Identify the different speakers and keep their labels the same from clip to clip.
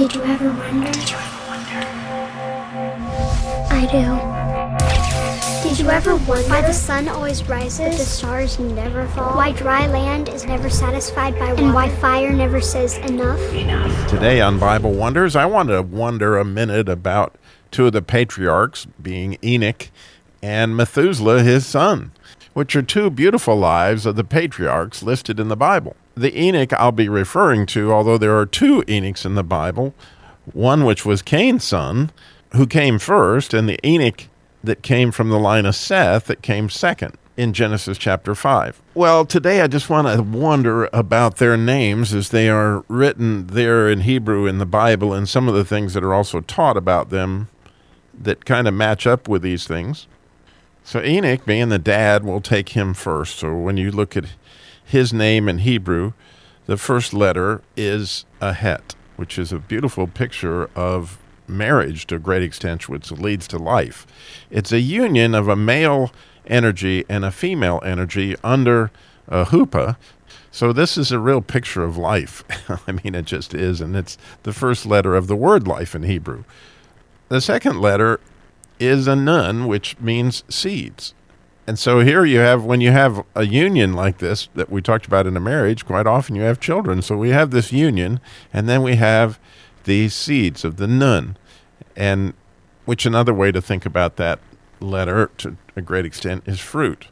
Speaker 1: Did you ever wonder? Did you ever wonder? I do. Did you ever wonder why the sun always rises, but the stars never fall? Why dry land is never satisfied by water? And why fire never says enough?
Speaker 2: Today on Bible Wonders, I want to wonder a minute about two of the patriarchs, being Enoch and Methuselah, his son, which are two beautiful lives of the patriarchs listed in the Bible. The Enoch I'll be referring to, although there are two Enochs in the Bible, one which was Cain's son, who came first, and the Enoch that came from the line of Seth that came second in Genesis chapter 5. Well, today I just want to wonder about their names as they are written there in Hebrew in the Bible and some of the things that are also taught about them that kind of match up with these things. So Enoch, being the dad, will take him first. So when you look at his name in Hebrew, the first letter is a het, which is a beautiful picture of marriage to a great extent, which leads to life. It's a union of a male energy and a female energy under a huppah. So this is a real picture of life. I mean, it just is, and it's the first letter of the word life in Hebrew. The second letter is a nun, which means seeds. And so here you have, when you have a union like this that we talked about in a marriage, quite often you have children. So we have this union, and then we have these seeds of the nun, and which another way to think about that letter to a great extent is fruit.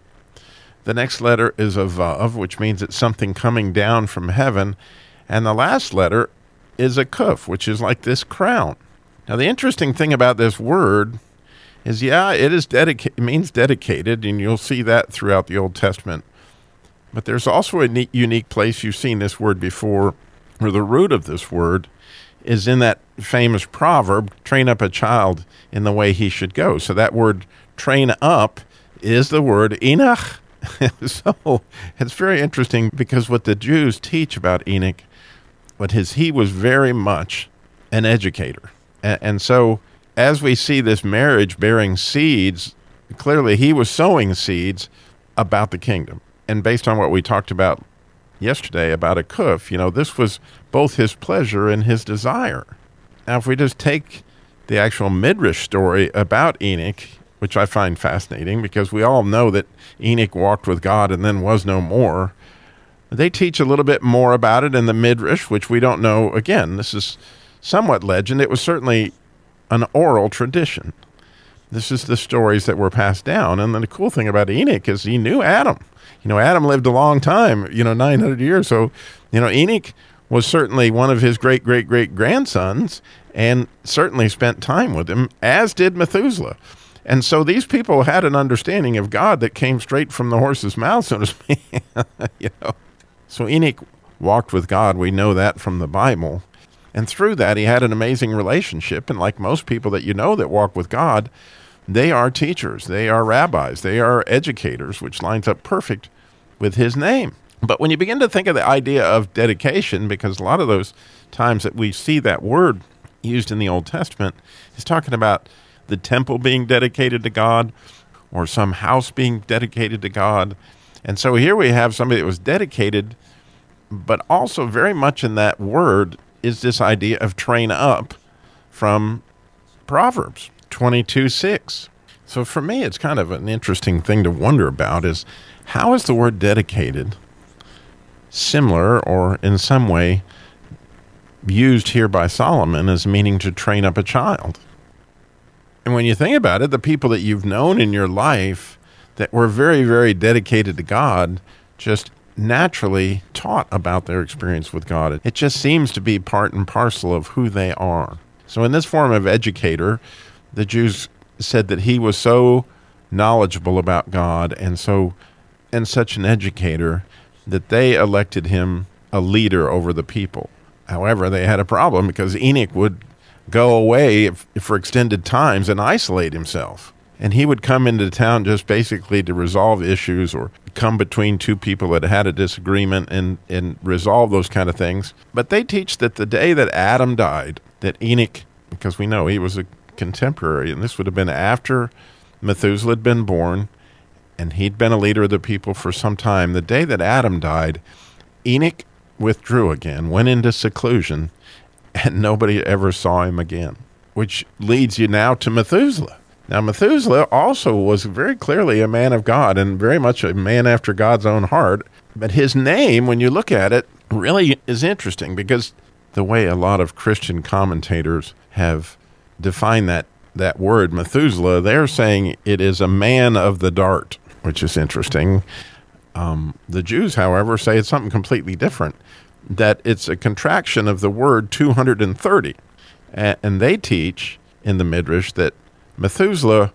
Speaker 2: The next letter is a vav, which means it's something coming down from heaven. And the last letter is a kuf, which is like this crown. Now, the interesting thing about this word is, yeah, it is dedicated means dedicated, and you'll see that throughout the Old Testament. But there's also a neat, unique place you've seen this word before, where the root of this word is in that famous proverb, train up a child in the way he should go. So that word train up is the word Enoch. so it's very interesting because what the Jews teach about Enoch, what his he was very much an educator. And, and so, as we see this marriage bearing seeds, clearly he was sowing seeds about the kingdom. And based on what we talked about yesterday about a kuf, you know, this was both his pleasure and his desire. Now, if we just take the actual Midrash story about Enoch, which I find fascinating because we all know that Enoch walked with God and then was no more. They teach a little bit more about it in the Midrash, which we don't know. Again, this is somewhat legend. It was certainly an oral tradition. This is the stories that were passed down. And then the cool thing about Enoch is he knew Adam. You know, Adam lived a long time, you know, 900 years. So, you know, Enoch was certainly one of his great, great, great grandsons and certainly spent time with him, as did Methuselah. And so these people had an understanding of God that came straight from the horse's mouth, so to speak. you know. So Enoch walked with God. We know that from the Bible. And through that, he had an amazing relationship. And like most people that you know that walk with God, they are teachers, they are rabbis, they are educators, which lines up perfect with his name. But when you begin to think of the idea of dedication, because a lot of those times that we see that word used in the Old Testament is talking about the temple being dedicated to God or some house being dedicated to God. And so here we have somebody that was dedicated, but also very much in that word is this idea of train up from Proverbs 22 6. So for me, it's kind of an interesting thing to wonder about is how is the word dedicated similar or in some way used here by Solomon as meaning to train up a child? And when you think about it, the people that you've known in your life that were very, very dedicated to God just naturally taught about their experience with God. It just seems to be part and parcel of who they are. So, in this form of educator, the Jews said that he was so knowledgeable about God and so and such an educator that they elected him a leader over the people. However, they had a problem because Enoch would go away for extended times and isolate himself. And he would come into town just basically to resolve issues or come between two people that had a disagreement and, and resolve those kind of things. But they teach that the day that Adam died, that Enoch, because we know he was a contemporary, and this would have been after Methuselah had been born, and he'd been a leader of the people for some time. The day that Adam died, Enoch withdrew again, went into seclusion, and nobody ever saw him again, which leads you now to Methuselah. Now, Methuselah also was very clearly a man of God and very much a man after God's own heart. But his name, when you look at it, really is interesting because the way a lot of Christian commentators have defined that, that word, Methuselah, they're saying it is a man of the dart, which is interesting. Um, the Jews, however, say it's something completely different, that it's a contraction of the word 230. and they teach in the Midrash that Methuselah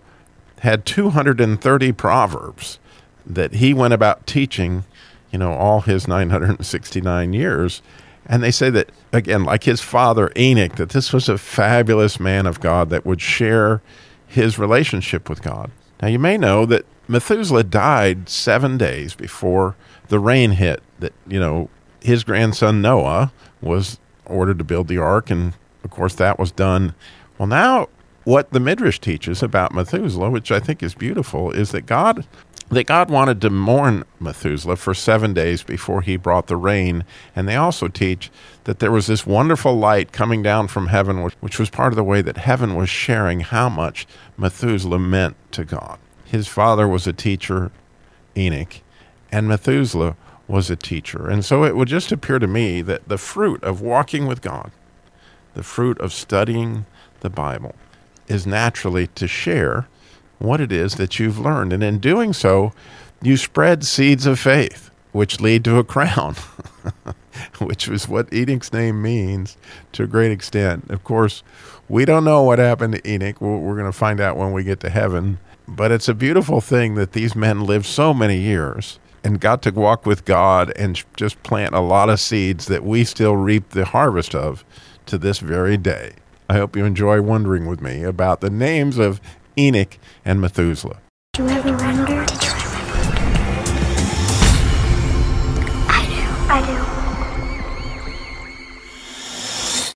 Speaker 2: had 230 proverbs that he went about teaching, you know, all his 969 years. And they say that, again, like his father Enoch, that this was a fabulous man of God that would share his relationship with God. Now, you may know that Methuselah died seven days before the rain hit, that, you know, his grandson Noah was ordered to build the ark. And of course, that was done. Well, now what the Midrash teaches about Methuselah, which I think is beautiful, is that God that God wanted to mourn Methuselah for seven days before he brought the rain. And they also teach that there was this wonderful light coming down from heaven, which, which was part of the way that heaven was sharing how much Methuselah meant to God. His father was a teacher, Enoch, and Methuselah was a teacher. And so it would just appear to me that the fruit of walking with God, the fruit of studying the Bible, is naturally to share what it is that you've learned. And in doing so, you spread seeds of faith, which lead to a crown, which is what Enoch's name means to a great extent. Of course, we don't know what happened to Enoch. We're, going to find out when we get to heaven. But it's a beautiful thing that these men lived so many years and got to walk with God and just plant a lot of seeds that we still reap the harvest of to this very day. I hope you enjoy wondering with me about the names of Enoch and Methuselah.
Speaker 1: Do you ever wonder?